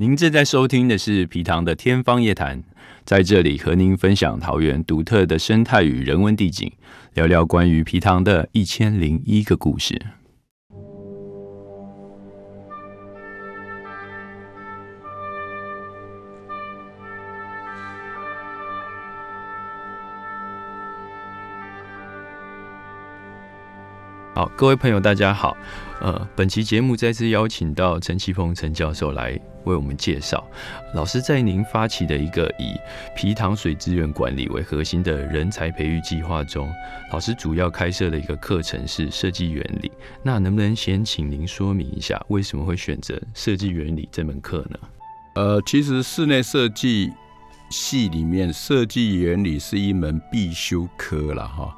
您正在收听的是皮糖的天方夜谭，在这里和您分享桃园独特的生态与人文地景，聊聊关于皮糖的一千零一个故事。好，各位朋友，大家好。呃，本期节目再次邀请到陈其峰陈教授来为我们介绍。老师在您发起的一个以皮塘水资源管理为核心的人才培育计划中，老师主要开设的一个课程是设计原理。那能不能先请您说明一下，为什么会选择设计原理这门课呢？呃，其实室内设计系里面，设计原理是一门必修科了哈。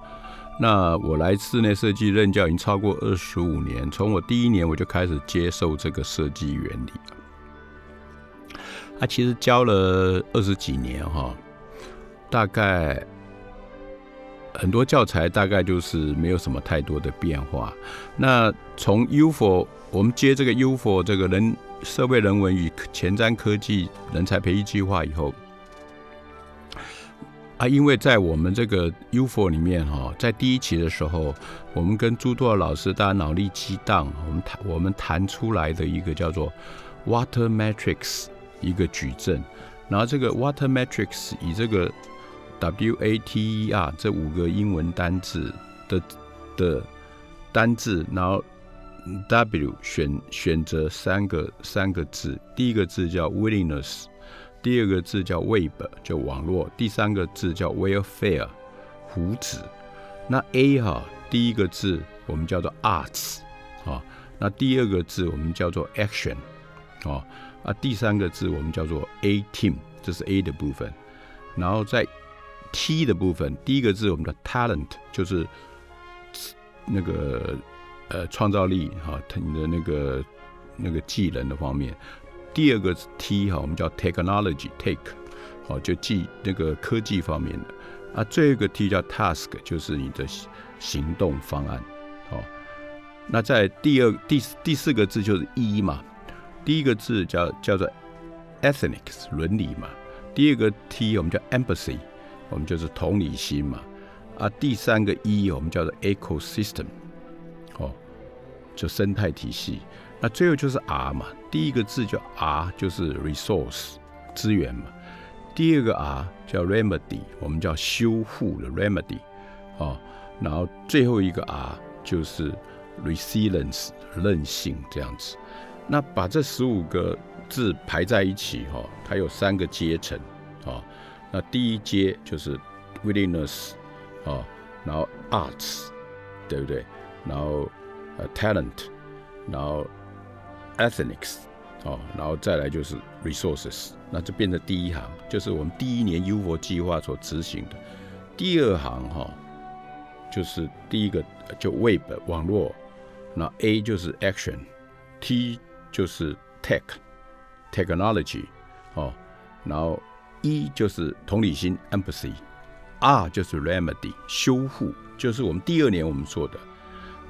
那我来室内设计任教已经超过二十五年，从我第一年我就开始接受这个设计原理啊，其实教了二十几年哈，大概很多教材大概就是没有什么太多的变化。那从 UFO 我们接这个 UFO 这个人社会人文与前瞻科技人才培育计划以后。啊，因为在我们这个 UFO 里面哈，在第一期的时候，我们跟朱多老师大家脑力激荡，我们谈我们谈出来的一个叫做 Water Matrix 一个矩阵，然后这个 Water Matrix 以这个 W A T E R 这五个英文单字的的单字，然后 W 选选择三个三个字，第一个字叫 Willingness。第二个字叫 web，就网络；第三个字叫 welfare，福祉。那 A 哈，第一个字我们叫做 arts，啊，那第二个字我们叫做 action，啊，啊，第三个字我们叫做 A team，这是 A 的部分。然后在 T 的部分，第一个字我们的 talent，就是那个呃创造力哈，你的那个那个技能的方面。第二个 T 哈，我们叫 technology，take，好就记那个科技方面的啊。最后一个 T 叫 task，就是你的行动方案。好，那在第二、第第四个字就是 E 嘛。第一个字叫叫做 ethnics 伦理嘛。第二个 T 我们叫 empathy，我们就是同理心嘛。啊，第三个 E 我们叫做 ecosystem，哦，就生态体系。那最后就是 R 嘛，第一个字叫 R，就是 resource 资源嘛。第二个 R 叫 remedy，我们叫修复的 remedy，哦。然后最后一个 R 就是 resilience 韧性这样子。那把这十五个字排在一起哈，它有三个阶层，哦。那第一阶就是 willingness，哦，然后 arts，对不对？然后呃 talent，然后 Ethnics，哦，然后再来就是 resources，那就变成第一行，就是我们第一年 UFO 计划所执行的。第二行哈，就是第一个就 Web 网络，那 A 就是 Action，T 就是 Tech Technology，哦，然后 E 就是同理心 Empathy，R 就是 Remedy 修复，就是我们第二年我们做的。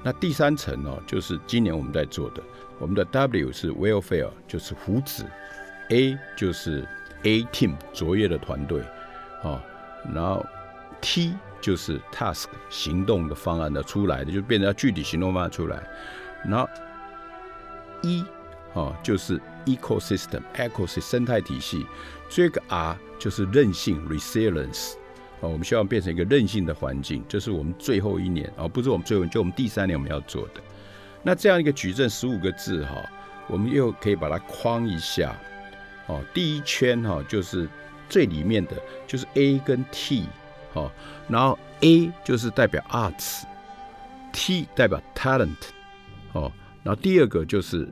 那第三层呢，就是今年我们在做的。我们的 W 是 welfare，就是福祉；A 就是 A team 卓越的团队，哦，然后 T 就是 task 行动的方案的出来的，就变成要具体行动方案出来。然后 E 啊就是 ecosystem，ecosystem 生态体系。这个 R 就是韧性 resilience，啊，我们希望变成一个韧性的环境。这是我们最后一年啊，不是我们最后，就我们第三年我们要做的。那这样一个矩阵十五个字哈，我们又可以把它框一下哦。第一圈哈就是最里面的，就是 A 跟 T 哦，然后 A 就是代表 arts，T 代表 talent 哦，然后第二个就是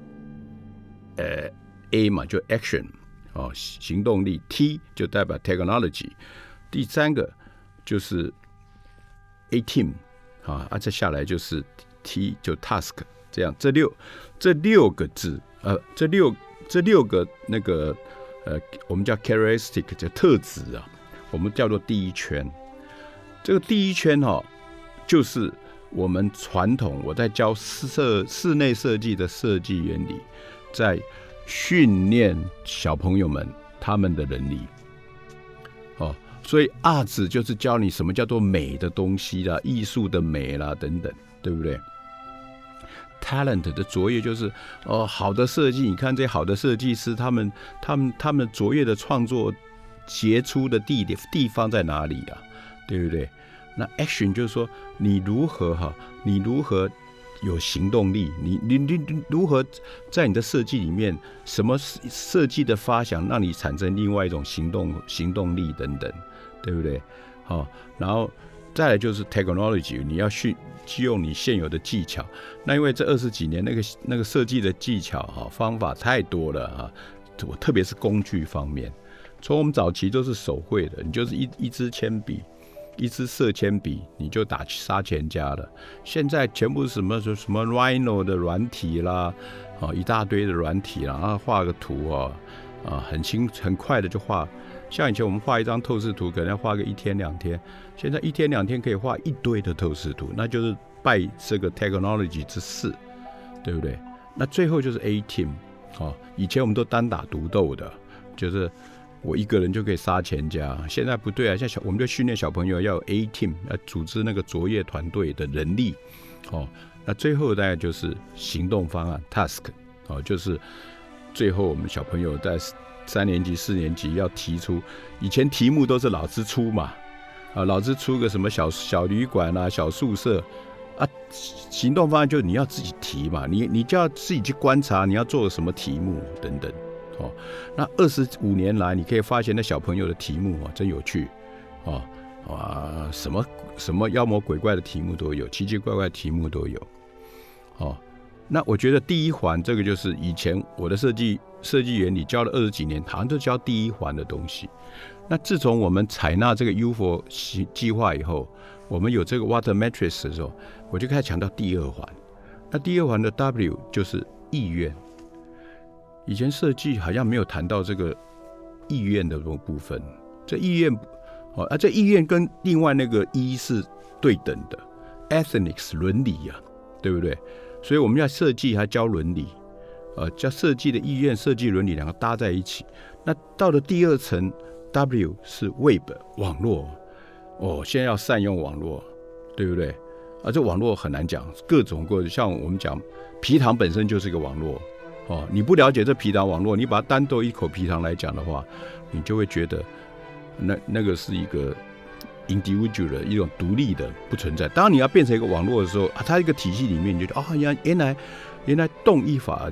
呃 A 嘛，就 action 哦，行动力，T 就代表 technology，第三个就是 A team 啊，啊再下来就是 T 就 task。这样，这六这六个字，呃，这六这六个那个，呃，我们叫 characteristic，叫特质啊，我们叫做第一圈。这个第一圈哈，就是我们传统我在教设室内设计的设计原理，在训练小朋友们他们的能力。哦，所以 art 就是教你什么叫做美的东西啦，艺术的美啦等等，对不对？talent 的卓越就是哦，好的设计，你看这好的设计师，他们他们他们卓越的创作杰出的地点地方在哪里啊？对不对？那 action 就是说你如何哈，你如何有行动力？你你你如何在你的设计里面，什么设计的发想让你产生另外一种行动行动力等等，对不对？好，然后再来就是 technology，你要训用你现有的技巧。那因为这二十几年那个那个设计的技巧哈方法太多了哈，我特别是工具方面，从我们早期都是手绘的，你就是一一支铅笔。一支色铅笔你就打杀钱家了。现在全部什么什什么 Rhino 的软体啦，啊一大堆的软体啦，然后画个图哦，啊很轻很快的就画。像以前我们画一张透视图可能要画个一天两天，现在一天两天可以画一堆的透视图，那就是拜这个 technology 之赐，对不对？那最后就是 A team，哦，以前我们都单打独斗的，就是。我一个人就可以杀全家，现在不对啊！像小，我们就训练小朋友要有 A team，要组织那个卓越团队的能力。哦，那最后大概就是行动方案 task，哦，就是最后我们小朋友在三年级、四年级要提出，以前题目都是老师出嘛，啊，老师出个什么小小旅馆啊、小宿舍啊，行动方案就你要自己提嘛，你你就要自己去观察你要做什么题目等等。哦，那二十五年来，你可以发现那小朋友的题目啊，真有趣，哦，啊，什么什么妖魔鬼怪的题目都有，奇奇怪怪的题目都有，哦，那我觉得第一环这个就是以前我的设计设计原理教了二十几年，好像都教第一环的东西。那自从我们采纳这个 UFO 计划以后，我们有这个 Water Matrix 的时候，我就开始强调第二环。那第二环的 W 就是意愿。以前设计好像没有谈到这个意愿的这部分，这意愿，哦，啊，这意愿跟另外那个一是对等的，ethics 伦理呀，对不对？所以我们要设计还教伦理，呃，教设计的意愿、设计伦理两个搭在一起。那到了第二层 W 是 Web 网络，哦，现在要善用网络，对不对？啊，这网络很难讲，各种各像我们讲皮糖本身就是一个网络。哦，你不了解这皮糖网络，你把它单独一口皮糖来讲的话，你就会觉得那那个是一个 individual 的一种独立的不存在。当你要变成一个网络的时候，啊，它一个体系里面，你就啊，原原来原来动一法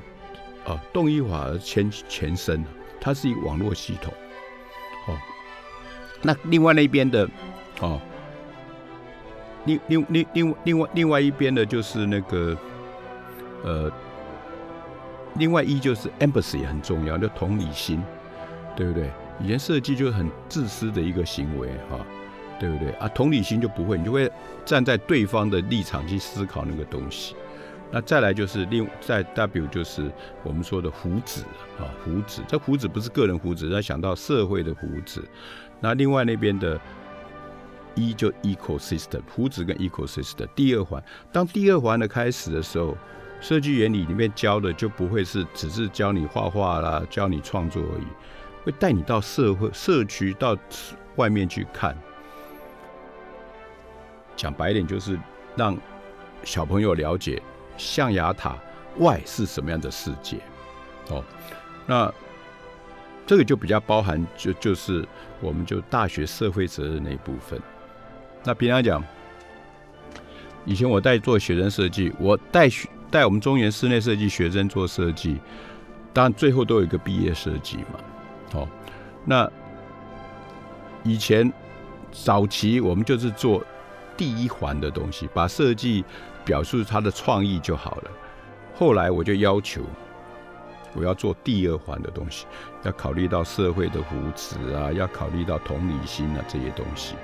啊，动一法前前身，它是一个网络系统。哦，那另外那边的哦，另另另另另外另外一边的就是那个呃。另外一就是 empathy 也很重要，就同理心，对不对？以前设计就是很自私的一个行为，哈，对不对？啊，同理心就不会，你就会站在对方的立场去思考那个东西。那再来就是另在 W 就是我们说的胡子啊，胡子。这胡子不是个人胡子，要想到社会的胡子。那另外那边的一就 ecosystem，胡子跟 ecosystem 第二环。当第二环的开始的时候。设计原理里面教的就不会是只是教你画画啦，教你创作而已，会带你到社会、社区到外面去看。讲白点，就是让小朋友了解象牙塔外是什么样的世界。哦，那这个就比较包含，就就是我们就大学社会责任那一部分。那平常讲，以前我带做学生设计，我带学。带我们中原室内设计学生做设计，当然最后都有一个毕业设计嘛。好，那以前早期我们就是做第一环的东西，把设计表述它的创意就好了。后来我就要求我要做第二环的东西，要考虑到社会的扶持啊，要考虑到同理心啊这些东西。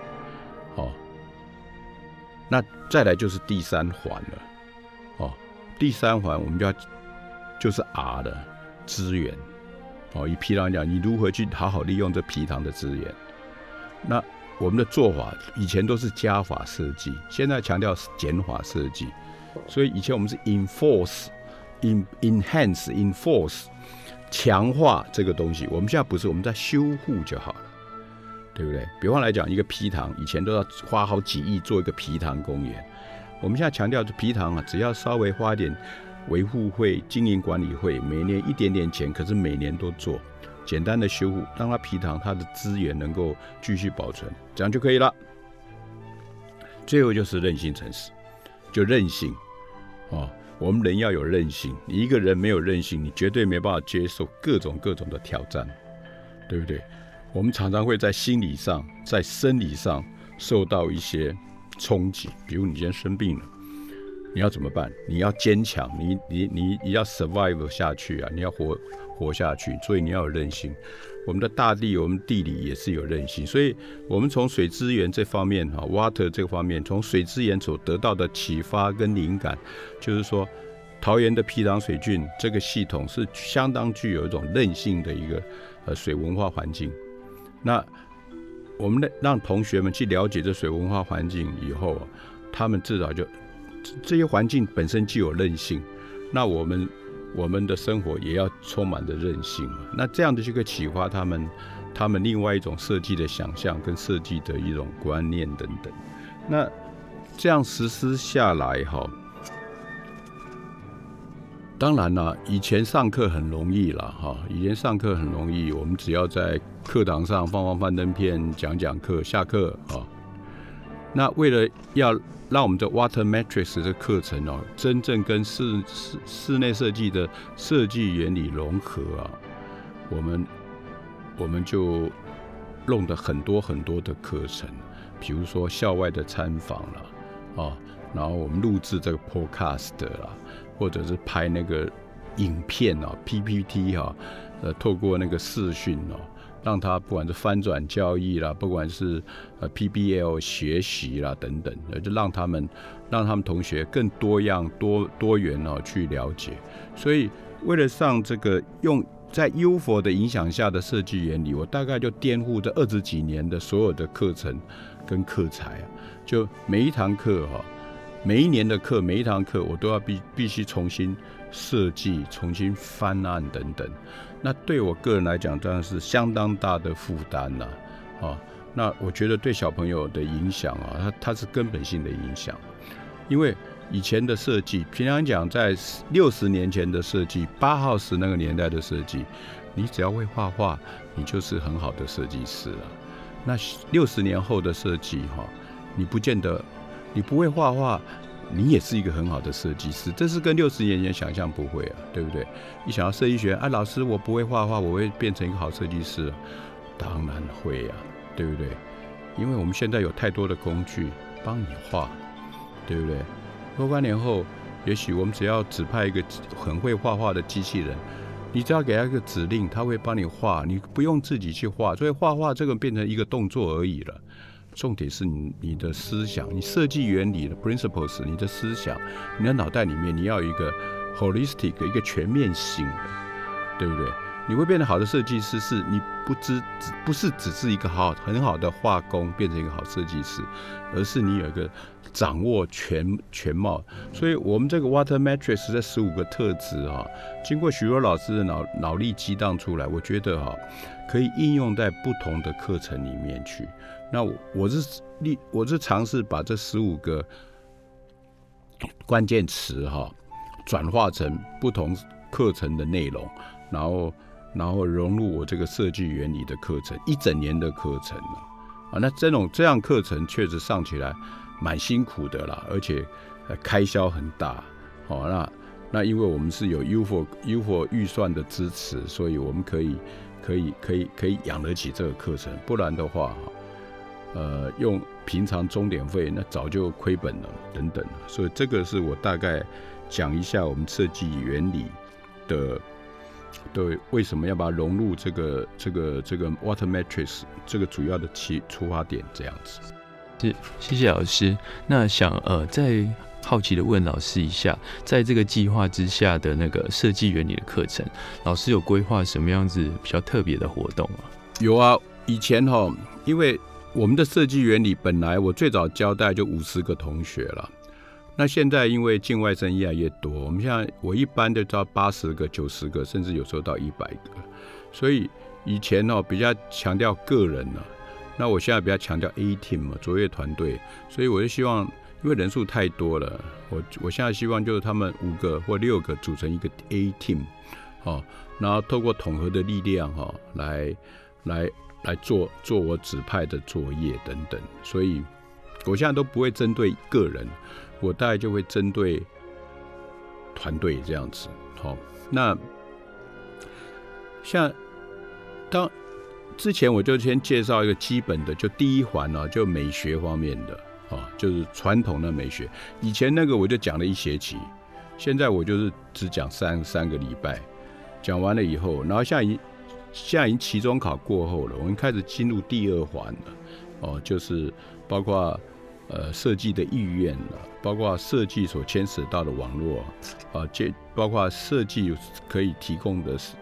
好，那再来就是第三环了。哦第三环我们就要就是 R 的资源哦，以皮糖讲，你如何去好好利用这皮糖的资源？那我们的做法以前都是加法设计，现在强调减法设计。所以以前我们是 enforce、in enhance、enforce，强化这个东西。我们现在不是，我们在修护就好了，对不对？比方来讲，一个皮塘，以前都要花好几亿做一个皮塘公园，我们现在强调这皮糖啊，只要稍微花点维护费、经营管理费，每年一点点钱，可是每年都做简单的修护，让它皮糖它的资源能够继续保存，这样就可以了。最后就是韧性城市，就韧性，哦，我们人要有韧性。你一个人没有韧性，你绝对没办法接受各种各种的挑战，对不对？我们常常会在心理上、在生理上受到一些冲击。比如你今天生病了，你要怎么办？你要坚强，你你你你要 survive 下去啊！你要活活下去，所以你要有韧性。我们的大地，我们地理也是有韧性，所以，我们从水资源这方面，哈，water 这方面，从水资源所得到的启发跟灵感，就是说，桃园的皮塘水郡这个系统是相当具有一种韧性的一个呃水文化环境。那我们的让同学们去了解这水文化环境以后啊，他们至少就这些环境本身具有韧性。那我们。我们的生活也要充满着韧性那这样的就可以启发他们，他们另外一种设计的想象跟设计的一种观念等等。那这样实施下来哈，当然了，以前上课很容易了哈，以前上课很容易，我们只要在课堂上放放幻灯片，讲讲课，下课啊。那为了要让我们的 Water Matrix 的课程哦，真正跟室室室内设计的设计原理融合啊，我们我们就弄的很多很多的课程，比如说校外的参访了啊，然后我们录制这个 Podcast 啦，或者是拍那个影片啊 PPT 哈，呃，透过那个视讯哦。让他不管是翻转交易啦，不管是呃 PBL 学习啦等等，就让他们让他们同学更多样多多元哦去了解。所以为了上这个用在 UFO 的影响下的设计原理，我大概就颠覆这二十几年的所有的课程跟课材啊，就每一堂课哈，每一年的课每一堂课我都要必必须重新设计、重新翻案等等。那对我个人来讲，当然是相当大的负担呐，啊，那我觉得对小朋友的影响啊，它它是根本性的影响，因为以前的设计，平常讲在六十年前的设计，八号时那个年代的设计，你只要会画画，你就是很好的设计师了。那六十年后的设计哈，你不见得，你不会画画。你也是一个很好的设计师，这是跟六十年前想象不会啊，对不对？你想要设计学啊，老师我不会画画，我会变成一个好设计师？当然会呀，对不对？因为我们现在有太多的工具帮你画，对不对？若干年后，也许我们只要指派一个很会画画的机器人，你只要给他一个指令，他会帮你画，你不用自己去画，所以画画这个变成一个动作而已了。重点是你你的思想，你设计原理的 principles，你的思想，你的脑袋里面你要有一个 holistic 一个全面性的，对不对？你会变得好的设计师，是你不知只不是只是一个好很好的画工变成一个好设计师，而是你有一个掌握全全貌。所以，我们这个 Water Matrix 这十五个特质哈，经过许多老师的脑脑力激荡出来，我觉得哈，可以应用在不同的课程里面去。那我我是立，我是尝试把这十五个关键词哈，转化成不同课程的内容，然后然后融入我这个设计原理的课程，一整年的课程啊，那这种这样课程确实上起来蛮辛苦的啦，而且开销很大。好，那那因为我们是有 UFO UFO 预算的支持，所以我们可以可以可以可以养得起这个课程，不然的话。呃，用平常钟点费，那早就亏本了，等等。所以这个是我大概讲一下我们设计原理的，对，为什么要把它融入这个这个这个 Water Matrix 这个主要的起出发点这样子。是，谢谢老师。那想呃，再好奇的问老师一下，在这个计划之下的那个设计原理的课程，老师有规划什么样子比较特别的活动吗？有啊，以前哈，因为我们的设计原理本来我最早交代就五十个同学了，那现在因为境外生越来越多，我们现在我一般都到八十个、九十个，甚至有时候到一百个。所以以前哦比较强调个人呢，那我现在比较强调 A team 嘛，卓越团队。所以我就希望，因为人数太多了，我我现在希望就是他们五个或六个组成一个 A team，哦，然后透过统合的力量哈，来来来做做我指派的作业等等。所以我现在都不会针对个人。我大概就会针对团队这样子，好，那像当之前我就先介绍一个基本的，就第一环呢，就美学方面的，啊，就是传统的美学。以前那个我就讲了一学期，现在我就是只讲三三个礼拜，讲完了以后，然后现在现在已经期中考过后了，我们开始进入第二环了，哦，就是包括。呃，设计的意愿了，包括设计所牵涉到的网络，啊，这包括设计可以提供的是，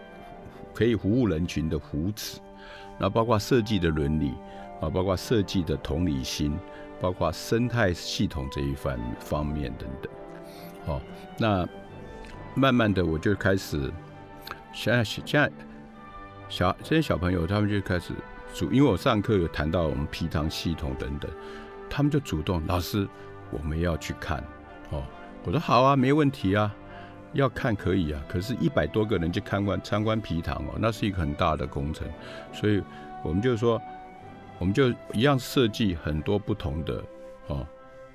可以服务人群的福祉，那包括设计的伦理，啊，包括设计的同理心，包括生态系统这一方方面等等，好，那慢慢的我就开始，现在现在小这些小朋友他们就开始主，因为我上课有谈到我们皮糖系统等等。他们就主动，老师，我们要去看，哦，我说好啊，没问题啊，要看可以啊，可是，一百多个人去参观参观皮糖哦，那是一个很大的工程，所以我们就说，我们就一样设计很多不同的，哦，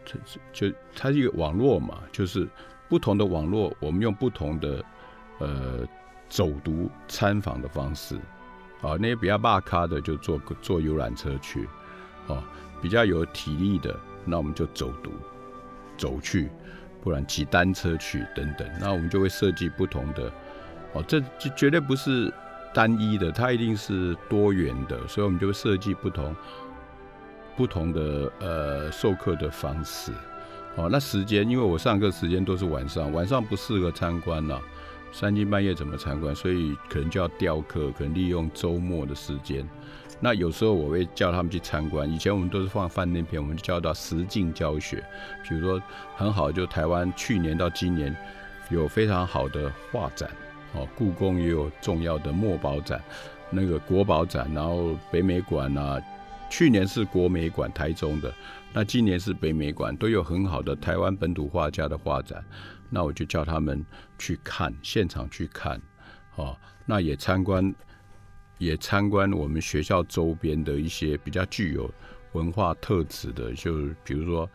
就就它是一个网络嘛，就是不同的网络，我们用不同的呃走读参访的方式，啊，那些比较大咖的就坐坐游览车去，哦。比较有体力的，那我们就走读，走去，不然骑单车去等等。那我们就会设计不同的，哦，这就绝对不是单一的，它一定是多元的，所以我们就会设计不同不同的呃授课的方式。哦，那时间，因为我上课时间都是晚上，晚上不适合参观了，三更半夜怎么参观？所以可能就要调课，可能利用周末的时间。那有时候我会叫他们去参观。以前我们都是放饭店片，我们就叫到实境教学。比如说很好，就台湾去年到今年有非常好的画展，哦，故宫也有重要的墨宝展，那个国宝展，然后北美馆啊，去年是国美馆台中的，那今年是北美馆，都有很好的台湾本土画家的画展。那我就叫他们去看，现场去看，哦，那也参观。也参观我们学校周边的一些比较具有文化特质的，就比如说，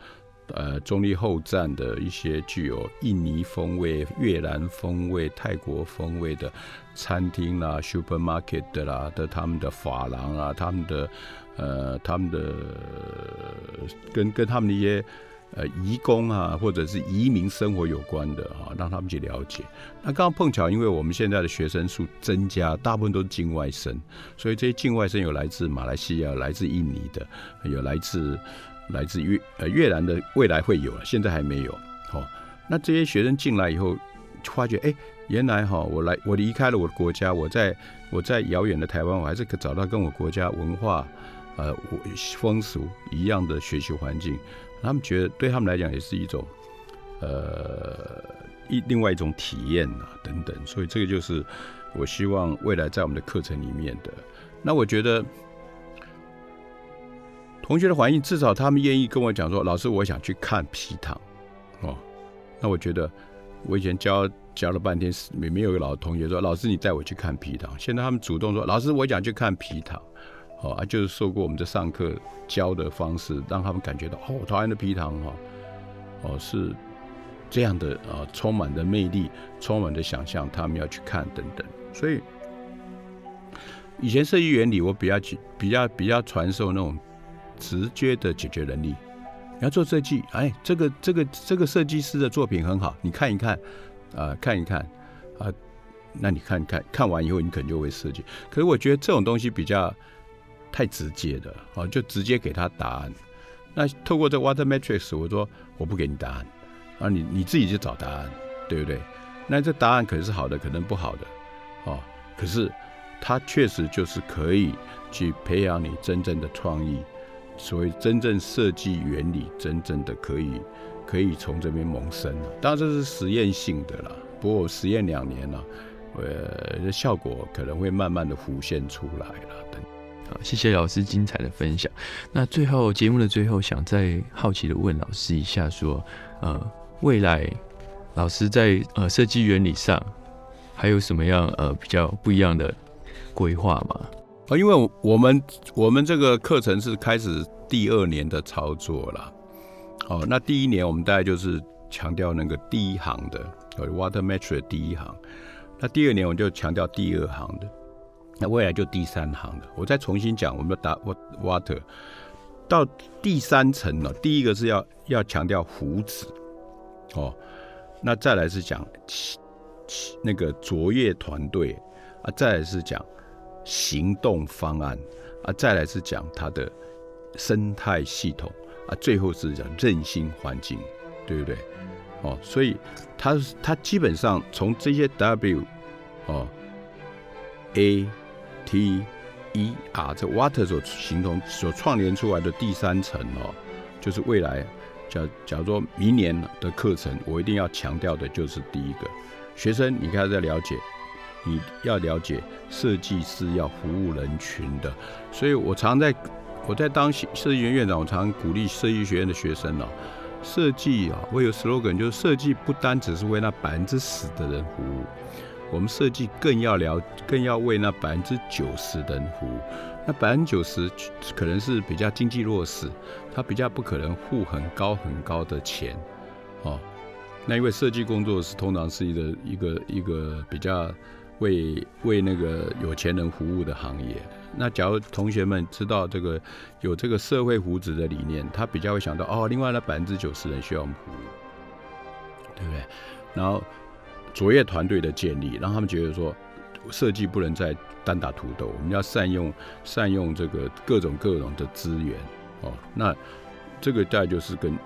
呃，中立后站的一些具有印尼风味、越南风味、泰国风味的餐厅啦、supermarket 啦的他们的法廊啊，他们的呃，他们的跟跟他们的一些。呃，移工啊，或者是移民生活有关的哈，让他们去了解。那刚刚碰巧，因为我们现在的学生数增加，大部分都是境外生，所以这些境外生有来自马来西亚、来自印尼的，有来自来自越呃越南的，未来会有，现在还没有。好，那这些学生进来以后，发觉哎，原来哈，我来我离开了我的国家，我在我在遥远的台湾，我还是可找到跟我国家文化呃风俗一样的学习环境。他们觉得对他们来讲也是一种，呃，一另外一种体验啊，等等。所以这个就是我希望未来在我们的课程里面的。那我觉得同学的反应，至少他们愿意跟我讲说：“老师，我想去看皮糖。”哦，那我觉得我以前教教了半天，没没有一个老同学说：“老师，你带我去看皮糖。”现在他们主动说：“老师，我想去看皮糖。”哦啊，就是受过我们的上课教的方式，让他们感觉到哦，台湾的皮糖哈，哦是这样的啊，充满的魅力，充满的想象，他们要去看等等。所以以前设计原理，我比较比较比较传授那种直接的解决能力。你要做设计，哎，这个这个这个设计师的作品很好，你看一看啊，看一看啊，那你看看看完以后，你可能就会设计。可是我觉得这种东西比较。太直接的，哦，就直接给他答案。那透过这 Water Matrix，我说我不给你答案，啊，你你自己去找答案，对不对？那这答案可能是好的，可能不好的，哦，可是它确实就是可以去培养你真正的创意，所谓真正设计原理，真正的可以可以从这边萌生。当然这是实验性的啦，不过我实验两年了，呃，效果可能会慢慢的浮现出来了。谢谢老师精彩的分享。那最后节目的最后，想再好奇的问老师一下，说，呃，未来老师在呃设计原理上还有什么样呃比较不一样的规划吗？啊，因为我们我们这个课程是开始第二年的操作了。哦，那第一年我们大概就是强调那个第一行的，呃，water metric 第一行。那第二年我就强调第二行的。那未来就第三行了，我再重新讲，我们打 water 到第三层了。第一个是要要强调胡子，哦，那再来是讲那个卓越团队啊，再来是讲行动方案啊，再来是讲它的生态系统啊，最后是讲韧性环境，对不对？哦，所以它它基本上从这些 W 哦 A。T E R 这 water 所形成、所串联出来的第三层哦，就是未来假假如说明年的课程，我一定要强调的就是第一个学生，你开始了解，你要了解设计师要服务人群的，所以我常在我在当设计院院长，我常鼓励设计学院的学生哦，设计啊，我有 slogan 就是设计不单只是为那百分之十的人服务。我们设计更要聊，更要为那百分之九十的人服务。那百分之九十可能是比较经济弱势，他比较不可能付很高很高的钱，哦。那因为设计工作是通常是一个一个一个比较为为那个有钱人服务的行业。那假如同学们知道这个有这个社会福祉的理念，他比较会想到哦，另外那百分之九十人需要我们服务，对不对？然后。卓越团队的建立，让他们觉得说，设计不能再单打独斗，我们要善用善用这个各种各种的资源哦。那这个大概就是跟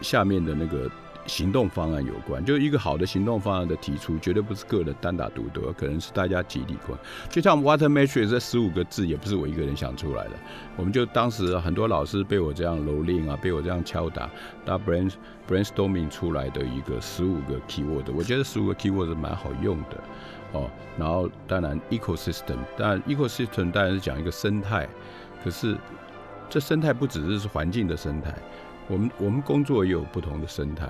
下面的那个。行动方案有关，就是一个好的行动方案的提出，绝对不是个人单打独斗，可能是大家集体关。就像 Water Matrix 这十五个字，也不是我一个人想出来的。我们就当时很多老师被我这样蹂躏啊，被我这样敲打，大 brain brainstorming 出来的一个十五个 keyword，我觉得十五个 keyword 是蛮好用的哦。然后当然 ecosystem，当然 ecosystem 当然是讲一个生态，可是这生态不只是环境的生态，我们我们工作也有不同的生态。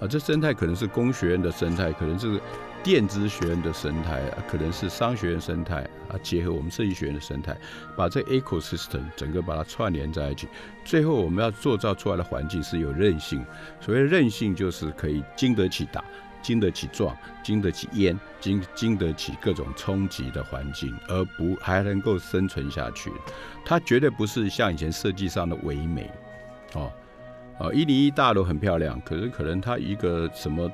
啊，这生态可能是工学院的生态，可能是电子学院的生态，可能是商学院生态啊，结合我们设计学院的生态，把这 ecosystem 整个把它串联在一起，最后我们要塑造出来的环境是有韧性。所谓韧性，就是可以经得起打、经得起撞、经得起淹、经经得起各种冲击的环境，而不还能够生存下去。它绝对不是像以前设计上的唯美，哦。啊，一零一大楼很漂亮，可是可能它一个什么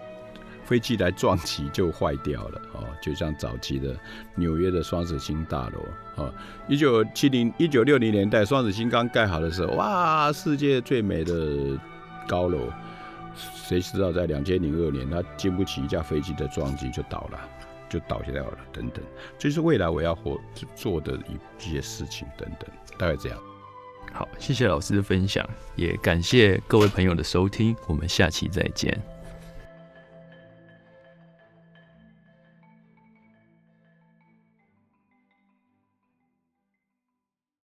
飞机来撞击就坏掉了哦，就像早期的纽约的双子星大楼啊，一九七零一九六零年代双子星刚盖好的时候，哇，世界最美的高楼，谁知道在两千零二年它经不起一架飞机的撞击就倒了，就倒下掉了等等，这是未来我要活做的一些事情等等，大概这样。好，谢谢老师的分享，也感谢各位朋友的收听，我们下期再见。